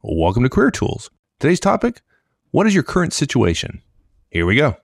Welcome to Career Tools. Today's topic What is your current situation? Here we go.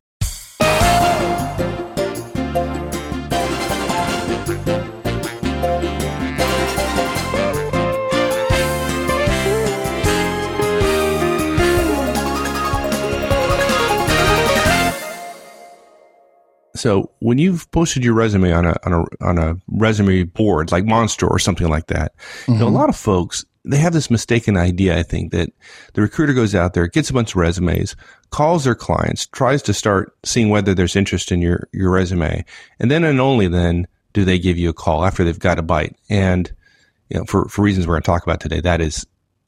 So when you've posted your resume on a on a on a resume board like Monster or something like that, mm-hmm. you know, a mm-hmm. lot of folks they have this mistaken idea, I think, that the recruiter goes out there, gets a bunch of resumes, calls their clients, tries to start seeing whether there's interest in your, your resume. And then and only then do they give you a call after they've got a bite. And, you know, for, for reasons we're going to talk about today, that is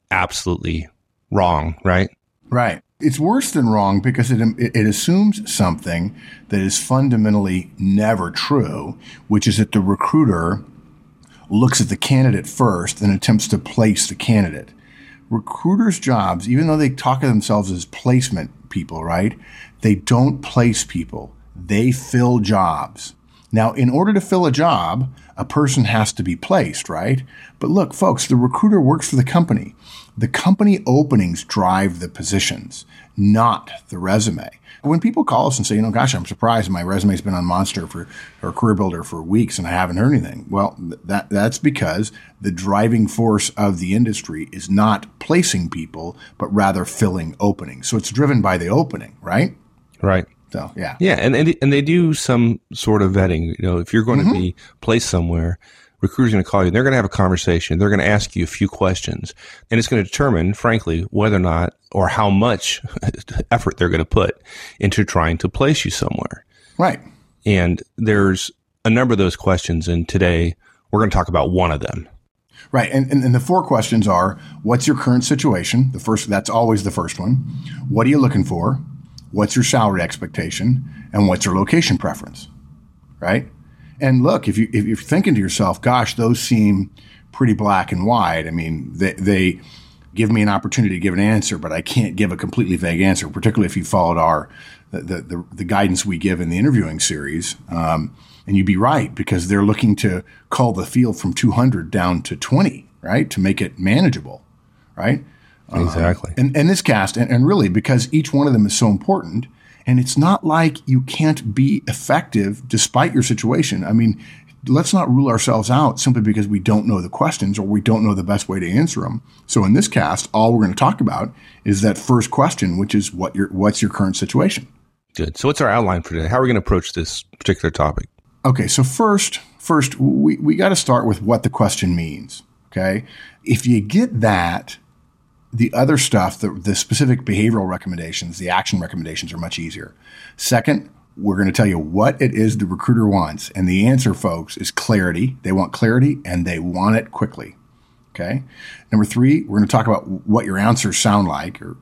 absolutely wrong, right? Right. It's worse than wrong because it, it assumes something that is fundamentally never true, which is that the recruiter looks at the candidate first and attempts to place the candidate. Recruiters' jobs, even though they talk of themselves as placement people, right? They don't place people. They fill jobs. Now, in order to fill a job, a person has to be placed, right? But look, folks, the recruiter works for the company. The company openings drive the positions, not the resume. When people call us and say, you know, gosh, I'm surprised my resume's been on Monster for or Career Builder for weeks and I haven't heard anything. Well, that that's because the driving force of the industry is not placing people, but rather filling openings. So it's driven by the opening, right? Right. So yeah, yeah, and and, and they do some sort of vetting. You know, if you're going mm-hmm. to be placed somewhere, recruiter's going to call you. They're going to have a conversation. They're going to ask you a few questions, and it's going to determine, frankly, whether or not or how much effort they're going to put into trying to place you somewhere. Right. And there's a number of those questions, and today we're going to talk about one of them. Right. And, and, and, the four questions are what's your current situation? The first, that's always the first one. What are you looking for? What's your salary expectation? And what's your location preference? Right. And look, if you if you're thinking to yourself, "Gosh, those seem pretty black and white," I mean, they, they give me an opportunity to give an answer, but I can't give a completely vague answer. Particularly if you followed our the the, the guidance we give in the interviewing series. Um, and you'd be right because they're looking to call the field from 200 down to 20, right, to make it manageable, right? Exactly. and, and this cast, and, and really because each one of them is so important, and it's not like you can't be effective despite your situation. I mean, let's not rule ourselves out simply because we don't know the questions or we don't know the best way to answer them. So in this cast, all we're going to talk about is that first question, which is what your what's your current situation. Good. So what's our outline for today? How are we going to approach this particular topic? Okay, so first, first we, we got to start with what the question means. Okay. If you get that, the other stuff, the, the specific behavioral recommendations, the action recommendations are much easier. Second, we're going to tell you what it is the recruiter wants. And the answer, folks, is clarity. They want clarity and they want it quickly. Okay. Number three, we're going to talk about what your answers sound like or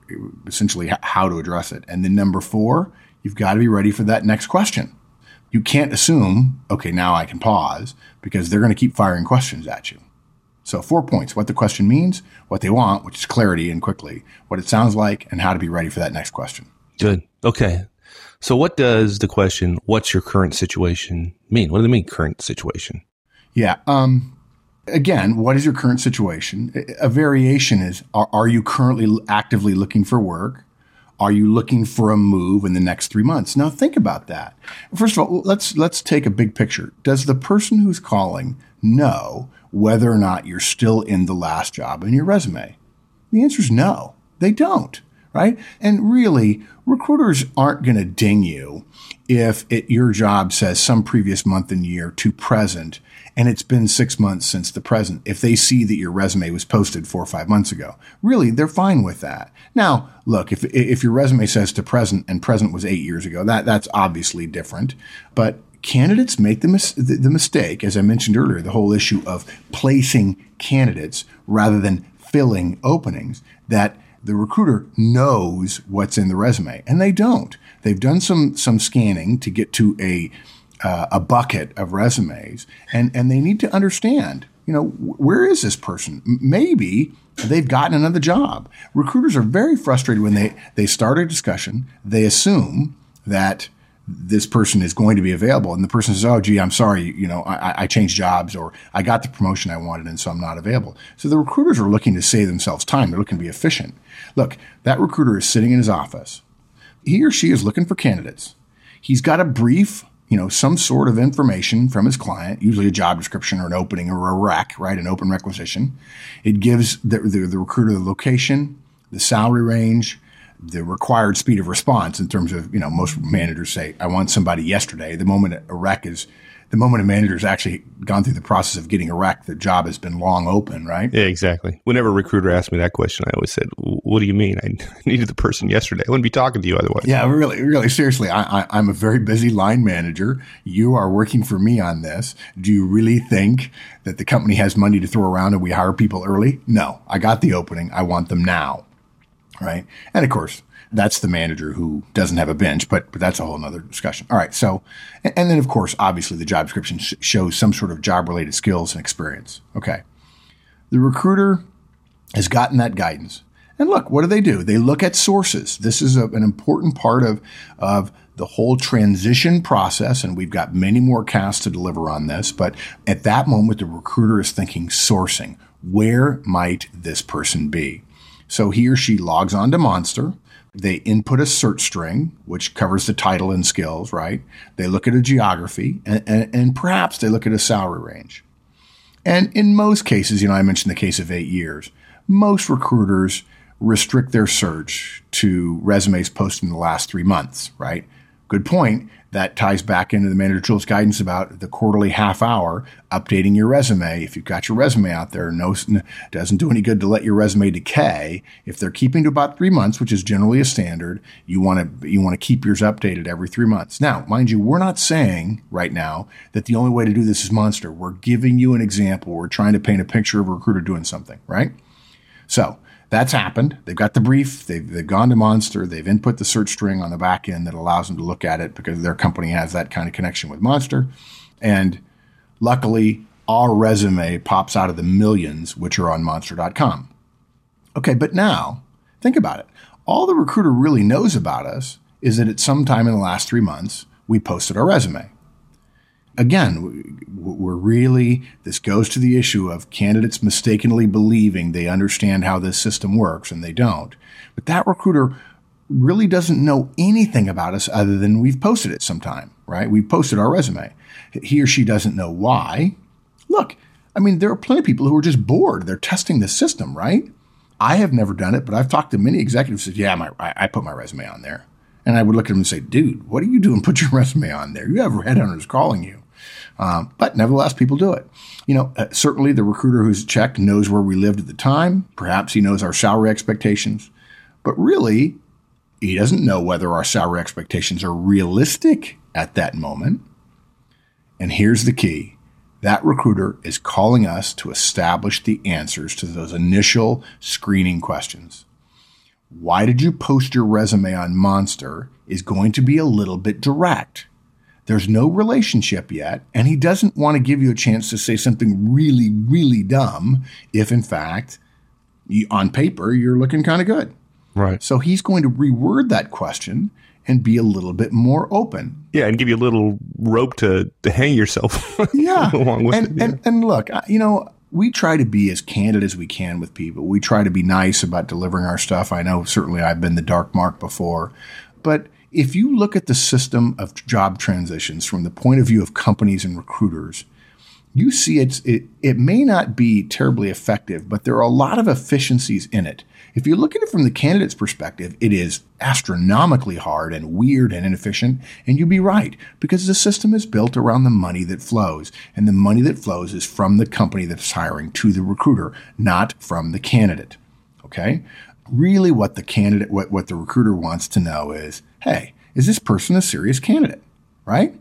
essentially how to address it. And then number four, you've got to be ready for that next question. You can't assume, okay, now I can pause because they're going to keep firing questions at you. So four points, what the question means, what they want, which is clarity and quickly, what it sounds like, and how to be ready for that next question. Good. Okay. So what does the question, what's your current situation mean? What do they mean current situation? Yeah. Um, again, what is your current situation? A variation is, are, are you currently actively looking for work? Are you looking for a move in the next three months? Now think about that. First of all, let's, let's take a big picture. Does the person who's calling know whether or not you're still in the last job in your resume? The answer is no, they don't, right? And really, recruiters aren't going to ding you if it, your job says some previous month and year to present and it's been six months since the present if they see that your resume was posted four or five months ago. Really, they're fine with that. Now, look, if, if your resume says to present and present was eight years ago, that, that's obviously different. But candidates make the, mis- the mistake, as I mentioned earlier, the whole issue of placing candidates rather than filling openings, that the recruiter knows what's in the resume, and they don't. They've done some some scanning to get to a uh, a bucket of resumes, and and they need to understand, you know, where is this person? Maybe they've gotten another job. Recruiters are very frustrated when they they start a discussion. They assume that this person is going to be available. And the person says, Oh, gee, I'm sorry. You know, I, I changed jobs or I got the promotion I wanted and so I'm not available. So the recruiters are looking to save themselves time. They're looking to be efficient. Look, that recruiter is sitting in his office. He or she is looking for candidates. He's got a brief, you know, some sort of information from his client, usually a job description or an opening or a rec, right? An open requisition. It gives the, the, the recruiter the location, the salary range, the required speed of response in terms of, you know, most managers say, I want somebody yesterday. The moment a rec is, the moment a manager's actually gone through the process of getting a rec, the job has been long open, right? Yeah, exactly. Whenever a recruiter asked me that question, I always said, what do you mean? I needed the person yesterday. I wouldn't be talking to you otherwise. Yeah, really, really, seriously. I, I, I'm a very busy line manager. You are working for me on this. Do you really think that the company has money to throw around and we hire people early? No, I got the opening. I want them now right? And of course, that's the manager who doesn't have a bench, but, but that's a whole other discussion. All right. So, and then of course, obviously the job description sh- shows some sort of job related skills and experience. Okay. The recruiter has gotten that guidance. And look, what do they do? They look at sources. This is a, an important part of, of the whole transition process. And we've got many more casts to deliver on this. But at that moment, the recruiter is thinking sourcing. Where might this person be? So he or she logs on to Monster. They input a search string, which covers the title and skills, right? They look at a geography and, and, and perhaps they look at a salary range. And in most cases, you know, I mentioned the case of eight years, most recruiters restrict their search to resumes posted in the last three months, right? Good point that ties back into the manager tools guidance about the quarterly half hour updating your resume. If you've got your resume out there, no, doesn't do any good to let your resume decay. If they're keeping to about three months, which is generally a standard, you want to, you want to keep yours updated every three months. Now, mind you, we're not saying right now that the only way to do this is monster. We're giving you an example. We're trying to paint a picture of a recruiter doing something, right? So that's happened. They've got the brief. They've, they've gone to Monster. They've input the search string on the back end that allows them to look at it because their company has that kind of connection with Monster. And luckily, our resume pops out of the millions, which are on monster.com. Okay, but now think about it. All the recruiter really knows about us is that at some time in the last three months, we posted our resume again, we're really, this goes to the issue of candidates mistakenly believing they understand how this system works and they don't. But that recruiter really doesn't know anything about us other than we've posted it sometime, right? We've posted our resume. He or she doesn't know why. Look, I mean, there are plenty of people who are just bored. They're testing the system, right? I have never done it, but I've talked to many executives who said, yeah, my, I put my resume on there. And I would look at them and say, dude, what are you doing? Put your resume on there. You have headhunters calling you. Um, but nevertheless, people do it. You know, uh, certainly the recruiter who's checked knows where we lived at the time. Perhaps he knows our salary expectations, but really, he doesn't know whether our salary expectations are realistic at that moment. And here's the key. That recruiter is calling us to establish the answers to those initial screening questions. Why did you post your resume on Monster is going to be a little bit direct. There's no relationship yet, and he doesn't want to give you a chance to say something really, really dumb if, in fact, you, on paper, you're looking kind of good. Right. So he's going to reword that question and be a little bit more open. Yeah, and give you a little rope to, to hang yourself. yeah. along with and, it. Yeah. And, and look, you know, we try to be as candid as we can with people. We try to be nice about delivering our stuff. I know certainly I've been the dark mark before, but if you look at the system of job transitions from the point of view of companies and recruiters, you see it's, it, it may not be terribly effective, but there are a lot of efficiencies in it. If you look at it from the candidate's perspective, it is astronomically hard and weird and inefficient. And you'd be right because the system is built around the money that flows. And the money that flows is from the company that's hiring to the recruiter, not from the candidate. Okay. Really what the candidate, what, what the recruiter wants to know is, hey, is this person a serious candidate? Right?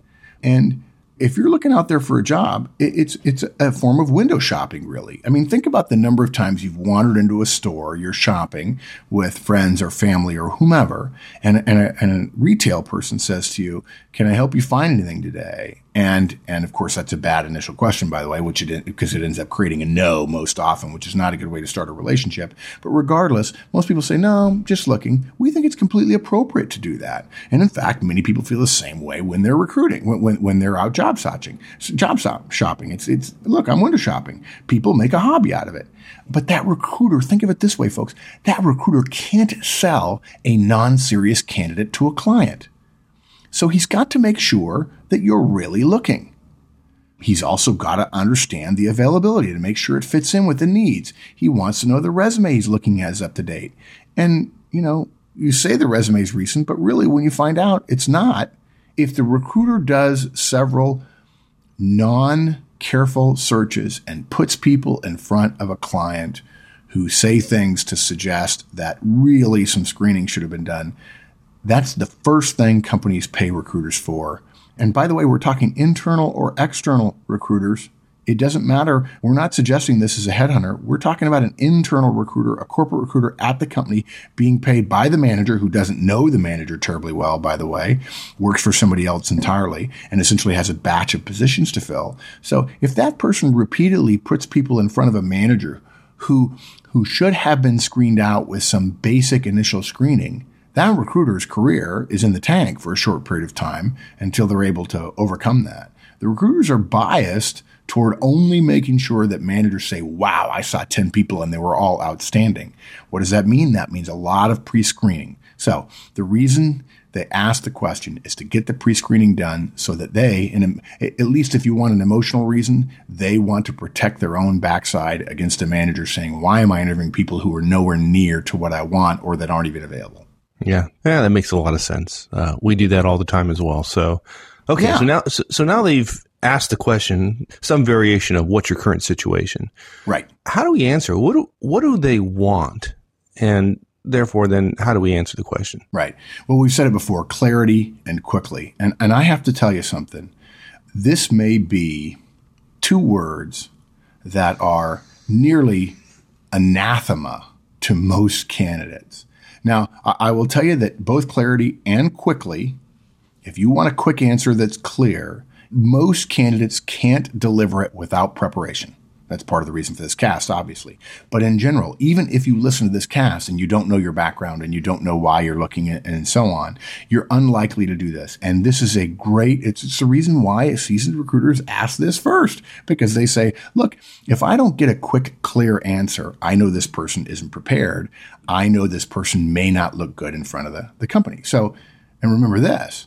And if you're looking out there for a job, it's it's a form of window shopping, really. I mean, think about the number of times you've wandered into a store, you're shopping with friends or family or whomever, and, and, a, and a retail person says to you, Can I help you find anything today? And and of course that's a bad initial question, by the way, which it because it ends up creating a no most often, which is not a good way to start a relationship. But regardless, most people say no, just looking. We think it's completely appropriate to do that, and in fact, many people feel the same way when they're recruiting, when when, when they're out job searching, job shopping. It's it's look, I'm window shopping. People make a hobby out of it. But that recruiter, think of it this way, folks. That recruiter can't sell a non-serious candidate to a client. So he's got to make sure that you're really looking. He's also got to understand the availability to make sure it fits in with the needs. He wants to know the resume he's looking at is up to date. And, you know, you say the resume is recent, but really when you find out it's not, if the recruiter does several non careful searches and puts people in front of a client who say things to suggest that really some screening should have been done, that's the first thing companies pay recruiters for. And by the way, we're talking internal or external recruiters. It doesn't matter. We're not suggesting this is a headhunter. We're talking about an internal recruiter, a corporate recruiter at the company being paid by the manager who doesn't know the manager terribly well, by the way, works for somebody else entirely, and essentially has a batch of positions to fill. So if that person repeatedly puts people in front of a manager who, who should have been screened out with some basic initial screening, that recruiter's career is in the tank for a short period of time until they're able to overcome that. The recruiters are biased toward only making sure that managers say, wow, I saw 10 people and they were all outstanding. What does that mean? That means a lot of pre screening. So the reason they ask the question is to get the pre-screening done so that they, and at least if you want an emotional reason, they want to protect their own backside against a manager saying, why am I interviewing people who are nowhere near to what I want or that aren't even available? Yeah, yeah, that makes a lot of sense. Uh, we do that all the time as well. So, okay, yeah. so now, so, so now they've asked the question, some variation of what's your current situation, right? How do we answer? What do what do they want, and therefore, then how do we answer the question? Right. Well, we've said it before: clarity and quickly. And and I have to tell you something. This may be two words that are nearly anathema to most candidates. Now, I will tell you that both clarity and quickly, if you want a quick answer that's clear, most candidates can't deliver it without preparation. That's part of the reason for this cast, obviously. But in general, even if you listen to this cast and you don't know your background and you don't know why you're looking at and so on, you're unlikely to do this. And this is a great, it's, it's the reason why seasoned recruiters ask this first, because they say, look, if I don't get a quick, clear answer, I know this person isn't prepared. I know this person may not look good in front of the, the company. So, and remember this,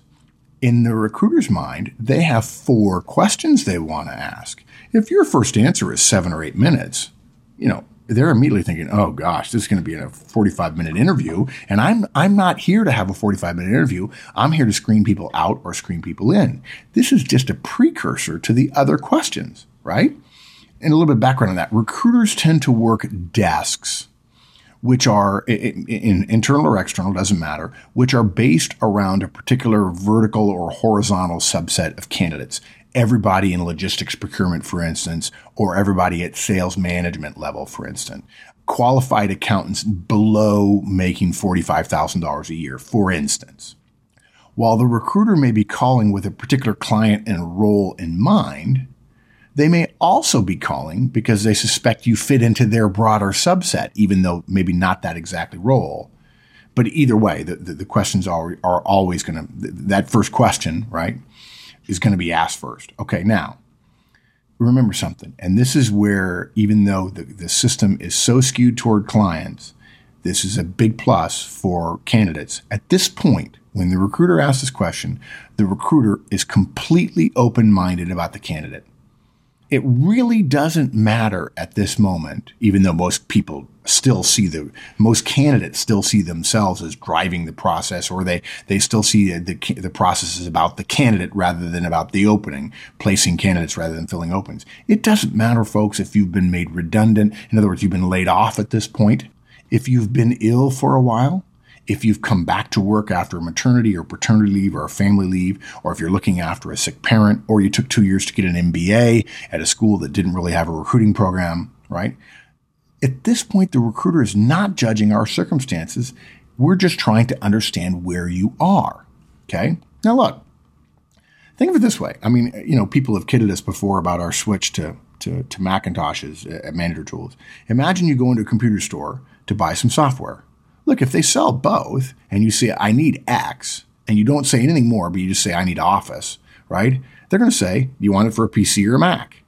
in the recruiter's mind, they have four questions they want to ask. If your first answer is seven or eight minutes, you know, they're immediately thinking, "Oh gosh, this is going to be a 45 minute interview." And I'm I'm not here to have a 45 minute interview. I'm here to screen people out or screen people in. This is just a precursor to the other questions, right? And a little bit of background on that. Recruiters tend to work desks which are in, in, internal or external, doesn't matter, which are based around a particular vertical or horizontal subset of candidates. Everybody in logistics procurement, for instance, or everybody at sales management level, for instance. Qualified accountants below making $45,000 a year, for instance. While the recruiter may be calling with a particular client and role in mind, they may also be calling because they suspect you fit into their broader subset, even though maybe not that exactly role. But either way, the, the, the questions are, are always going to, that first question, right, is going to be asked first. Okay, now, remember something. And this is where, even though the, the system is so skewed toward clients, this is a big plus for candidates. At this point, when the recruiter asks this question, the recruiter is completely open minded about the candidate it really doesn't matter at this moment, even though most people still see the, most candidates still see themselves as driving the process, or they, they still see the, the, process is about the candidate rather than about the opening, placing candidates rather than filling openings. It doesn't matter, folks, if you've been made redundant. In other words, you've been laid off at this point. If you've been ill for a while, if you've come back to work after maternity or paternity leave or a family leave, or if you're looking after a sick parent, or you took two years to get an MBA at a school that didn't really have a recruiting program, right? At this point, the recruiter is not judging our circumstances. We're just trying to understand where you are. Okay. Now look, Think of it this way. I mean, you know, people have kidded us before about our switch to, to, to Macintoshes at Manager Tools. Imagine you go into a computer store to buy some software. Look, if they sell both and you say, I need X, and you don't say anything more, but you just say, I need Office, right? They're going to say, you want it for a PC or a Mac?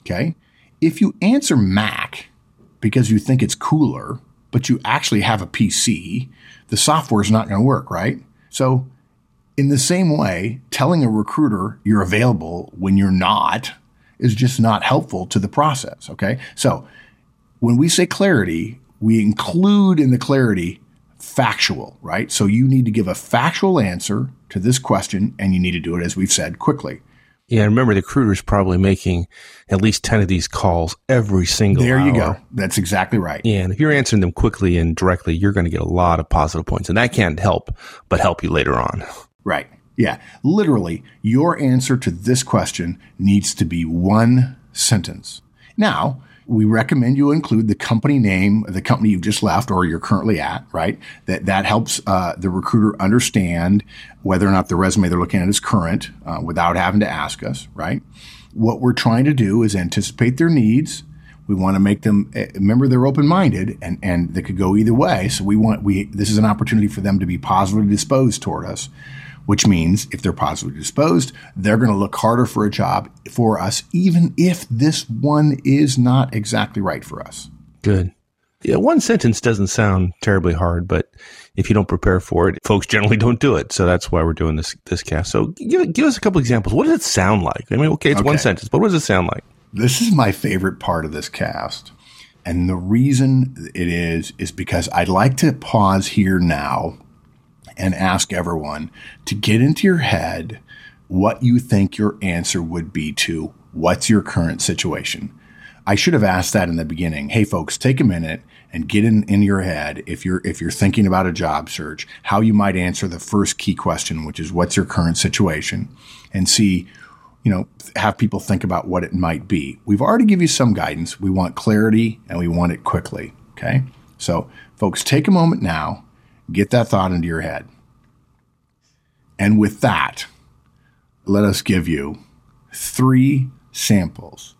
Okay. If you answer Mac because you think it's cooler, but you actually have a PC, the software is not going to work, right? So, in the same way, telling a recruiter you're available when you're not is just not helpful to the process. Okay. So, when we say clarity, we include in the clarity factual, right? So, you need to give a factual answer to this question, and you need to do it, as we've said, quickly. Yeah, remember the recruiter's probably making at least 10 of these calls every single There hour. you go. That's exactly right. Yeah, and if you're answering them quickly and directly, you're going to get a lot of positive points. And that can't help but help you later on. Right. Yeah. Literally, your answer to this question needs to be one sentence. Now, we recommend you include the company name the company you've just left or you're currently at, right? That that helps uh, the recruiter understand whether or not the resume they're looking at is current uh, without having to ask us, right? What we're trying to do is anticipate their needs. We want to make them uh, remember they're open minded and and they could go either way. So we want we this is an opportunity for them to be positively disposed toward us which means if they're positively disposed, they're going to look harder for a job for us, even if this one is not exactly right for us. Good. Yeah, one sentence doesn't sound terribly hard, but if you don't prepare for it, folks generally don't do it. So that's why we're doing this this cast. So give give us a couple examples. What does it sound like? I mean, okay, it's okay. one sentence, but what does it sound like? This is my favorite part of this cast. And the reason it is, is because I'd like to pause here now and ask everyone to get into your head what you think your answer would be to what's your current situation. I should have asked that in the beginning. Hey folks, take a minute and get in, in your head if you're if you're thinking about a job search, how you might answer the first key question, which is what's your current situation, and see, you know, have people think about what it might be. We've already given you some guidance. We want clarity and we want it quickly. Okay. So folks, take a moment now Get that thought into your head. And with that, let us give you three samples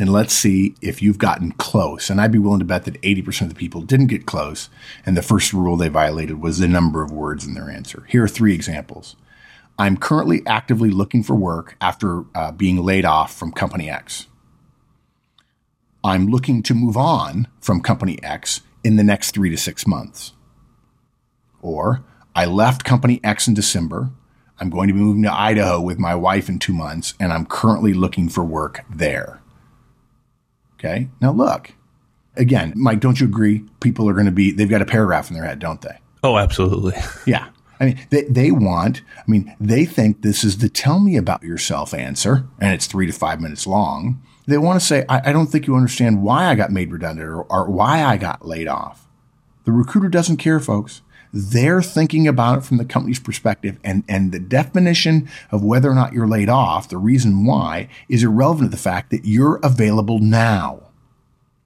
and let's see if you've gotten close. And I'd be willing to bet that 80% of the people didn't get close. And the first rule they violated was the number of words in their answer. Here are three examples. I'm currently actively looking for work after uh, being laid off from Company X. I'm looking to move on from Company X in the next three to six months. Or I left company X in December. I'm going to be moving to Idaho with my wife in two months, and I'm currently looking for work there. Okay. Now look, again, Mike, don't you agree? People are going to be, they've got a paragraph in their head, don't they? Oh, absolutely. yeah. I mean, they, they want, I mean, they think this is the tell me about yourself answer, and it's three to five minutes long. They want to say, I, I don't think you understand why I got made redundant or, or why I got laid off. The recruiter doesn't care, folks. They're thinking about it from the company's perspective and, and the definition of whether or not you're laid off, the reason why is irrelevant to the fact that you're available now.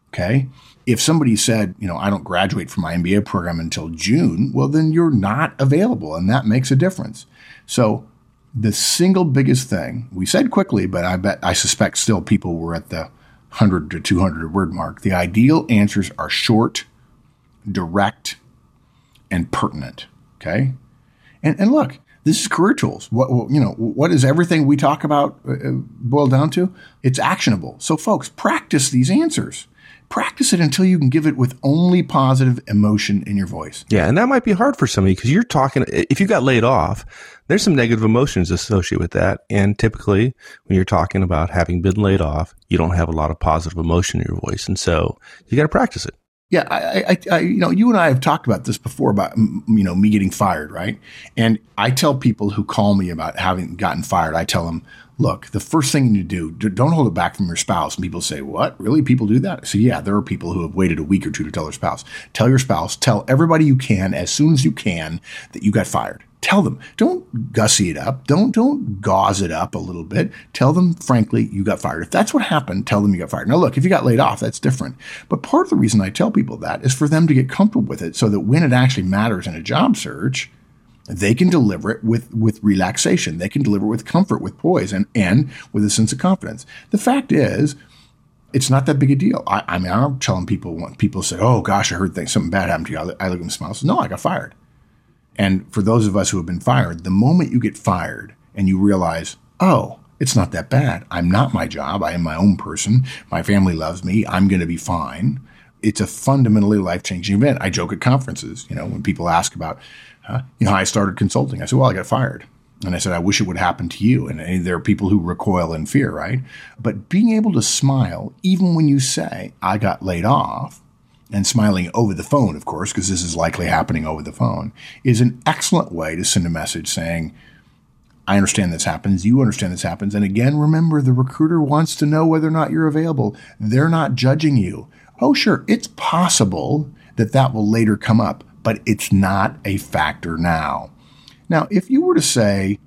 Okay. If somebody said, you know, I don't graduate from my MBA program until June, well, then you're not available and that makes a difference. So the single biggest thing we said quickly, but I bet I suspect still people were at the 100 to 200 word mark. The ideal answers are short, direct, and pertinent. Okay. And, and look, this is career tools. What, you know, what is everything we talk about uh, uh, boiled down to? It's actionable. So folks, practice these answers. Practice it until you can give it with only positive emotion in your voice. Yeah, and that might be hard for somebody because you're talking. If you got laid off, there's some negative emotions associated with that, and typically when you're talking about having been laid off, you don't have a lot of positive emotion in your voice, and so you got to practice it. Yeah, I, I, I, you know, you and I have talked about this before about you know me getting fired, right? And I tell people who call me about having gotten fired, I tell them, look, the first thing you do, don't hold it back from your spouse. And people say, what? Really? People do that? So yeah, there are people who have waited a week or two to tell their spouse. Tell your spouse, tell everybody you can as soon as you can that you got fired. Tell them. Don't gussy it up. Don't don't gauze it up a little bit. Tell them frankly you got fired. If that's what happened, tell them you got fired. Now look, if you got laid off, that's different. But part of the reason I tell people that is for them to get comfortable with it so that when it actually matters in a job search, They can deliver it with, with relaxation. They can deliver it with comfort, with poise, and, and with a sense of confidence. The fact is, it's not that big a deal. I, I mean, I'm telling people when people say, "Oh gosh, I heard things, something bad happened to you," I, look at them and smile. Say, "No, I got fired." And for those of us who have been fired, the moment you get fired and you realize, "Oh, it's not that bad. I'm not my job. I am my own person. My family loves me. I'm going to be fine." It's a fundamentally life changing event. I joke at conferences, you know, when people ask about, uh, you know, how I started consulting. I said, "Well, I got fired." And I said, I wish it would happen to you. And there are people who recoil in fear, right? But being able to smile, even when you say, I got laid off, and smiling over the phone, of course, because this is likely happening over the phone, is an excellent way to send a message saying, I understand this happens. You understand this happens. And again, remember the recruiter wants to know whether or not you're available. They're not judging you. Oh, sure. It's possible that that will later come up, but it's not a factor now. Now, if you were to say,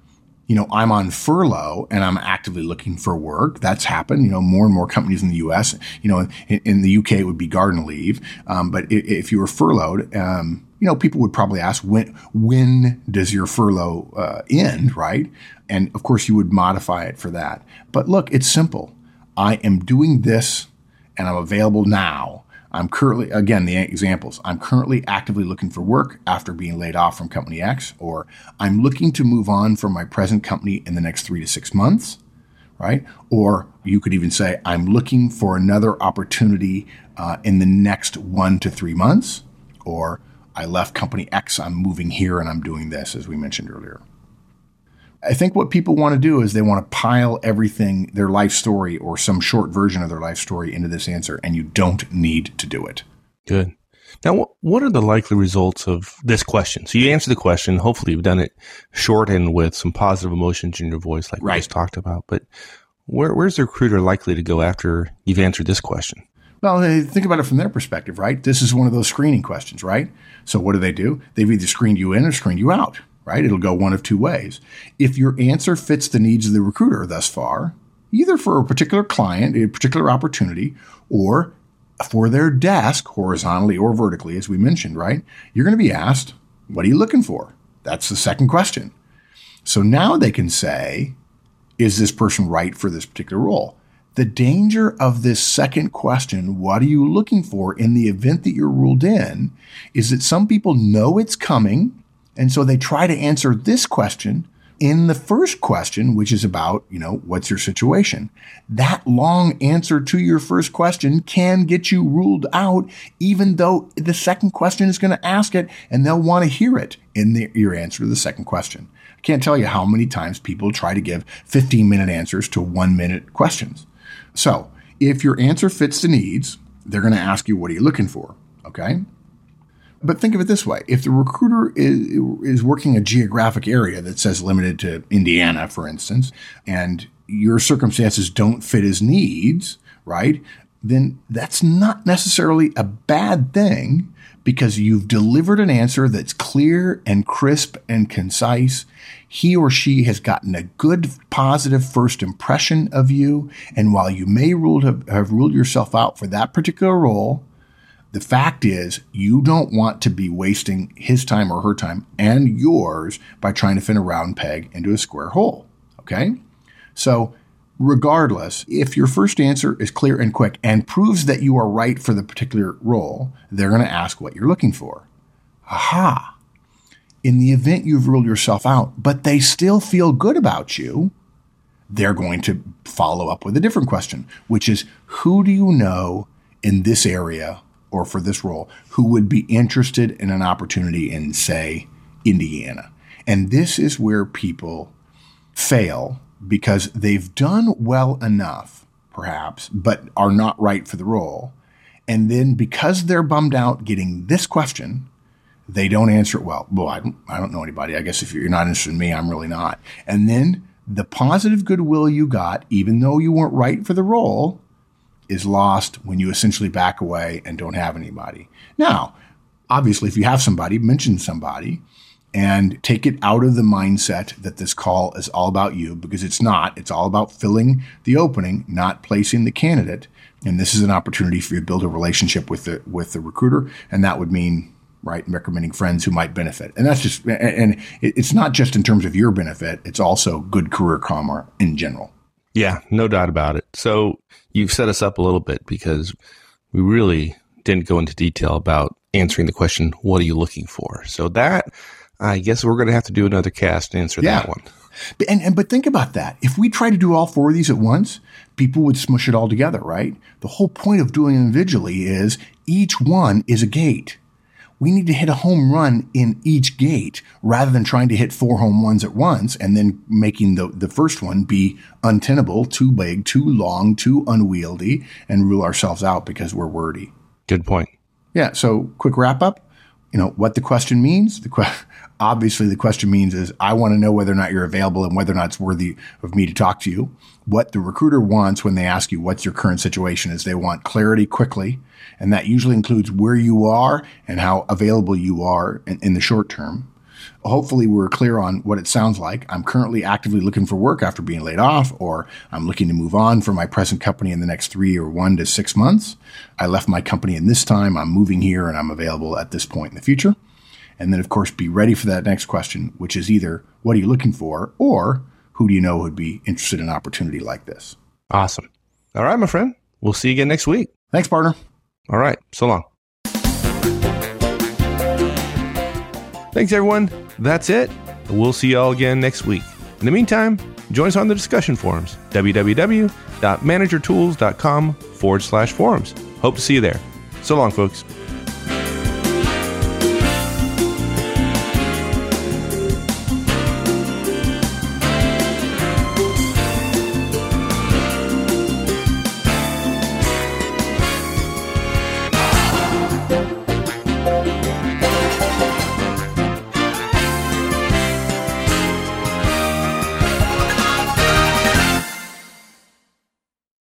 you know, I'm on furlough and I'm actively looking for work. That's happened. You know, more and more companies in the U.S. You know, in, in the UK it would be garden leave. Um, but if, if, you were furloughed, um, you know, people would probably ask when when does your furlough uh, end, right? And of course, you would modify it for that. But look, it's simple. I am doing this, and I'm available now I'm currently, again, the examples, I'm currently actively looking for work after being laid off from company X, or I'm looking to move on from my present company in the next three to six months, right? Or you could even say, I'm looking for another opportunity uh, in the next one to three months, or I left company X, I'm moving here and I'm doing this, as we mentioned earlier. I think what people want to do is they want to pile everything, their life story or some short version of their life story into this answer, and you don't need to do it. Good. Now, what are the likely results of this question? So you answer the question. Hopefully, you've done it short and with some positive emotions in your voice, like right. we just talked about. But where, where's the recruiter likely to go after you've answered this question? Well, think about it from their perspective, right? This is one of those screening questions, right? So what do they do? They've either screened you in or screened you out right? It'll go one of two ways. If your answer fits the needs of the recruiter thus far, either for a particular client, a particular opportunity, or for their desk, horizontally or vertically, as we mentioned, right? You're going to be asked, what are you looking for? That's the second question. So now they can say, is this person right for this particular role? The danger of this second question, what are you looking for in the event that you're ruled in, is that some people know it's coming and so they try to answer this question in the first question, which is about, you know, what's your situation? That long answer to your first question can get you ruled out, even though the second question is going to ask it and they'll want to hear it in the, your answer to the second question. I can't tell you how many times people try to give 15 minute answers to one minute questions. So if your answer fits the needs, they're going to ask you, what are you looking for? Okay. But think of it this way. If the recruiter is, is working a geographic area that says limited to Indiana, for instance, and your circumstances don't fit his needs, right? Then that's not necessarily a bad thing because you've delivered an answer that's clear and crisp and concise. He or she has gotten a good, positive first impression of you. And while you may have, have ruled yourself out for that particular role, the fact is, you don't want to be wasting his time or her time and yours by trying to fit a round peg into a square hole. Okay? So, regardless, if your first answer is clear and quick and proves that you are right for the particular role, they're going to ask what you're looking for. Aha! In the event you've ruled yourself out, but they still feel good about you, they're going to follow up with a different question, which is who do you know in this area or for this role who would be interested in an opportunity in, say, Indiana. And this is where people fail because they've done well enough, perhaps, but are not right for the role. And then because they're bummed out getting this question, they don't answer it well. Well, I don't, I don't know anybody. I guess if you're not interested in me, I'm really not. And then the positive goodwill you got, even though you weren't right for the role, is lost when you essentially back away and don't have anybody. Now, obviously, if you have somebody, mention somebody and take it out of the mindset that this call is all about you because it's not. It's all about filling the opening, not placing the candidate. And this is an opportunity for you to build a relationship with the with the recruiter, and that would mean right? Recommending friends who might benefit. And that's just, and it's not just in terms of your benefit, it's also good career karma in general. Yeah, no doubt about it. So you've set us up a little bit because we really didn't go into detail about answering the question, what are you looking for? So that, I guess we're going to have to do another cast to answer yeah. that one. But, and, and, but think about that. If we try to do all four of these at once, people would smush it all together, right? The whole point of doing them individually is each one is a gate. We need to hit a home run in each gate rather than trying to hit four home runs at once and then making the, the first one be untenable, too big, too long, too unwieldy, and rule ourselves out because we're wordy. Good point. Yeah. So quick wrap up. You know what the question means. The que- obviously the question means is I want to know whether or not you're available and whether or not it's worthy of me to talk to you. What the recruiter wants when they ask you what's your current situation is they want clarity quickly. And that usually includes where you are and how available you are in, in the short term hopefully we're clear on what it sounds like. I'm currently actively looking for work after being laid off, or I'm looking to move on from my present company in the next three or one to six months. I left my company in this time. I'm moving here and I'm available at this point in the future. And then, of course, be ready for that next question, which is either what are you looking for or who do you know would be interested in an opportunity like this? Awesome. All right, my friend. We'll see you again next week. Thanks, partner. All right. So long. Thanks, everyone. That's it. We'll see you all again next week. In the meantime, join us on the discussion forums www.managertools.com forward slash forums. Hope to see you there. So long, folks.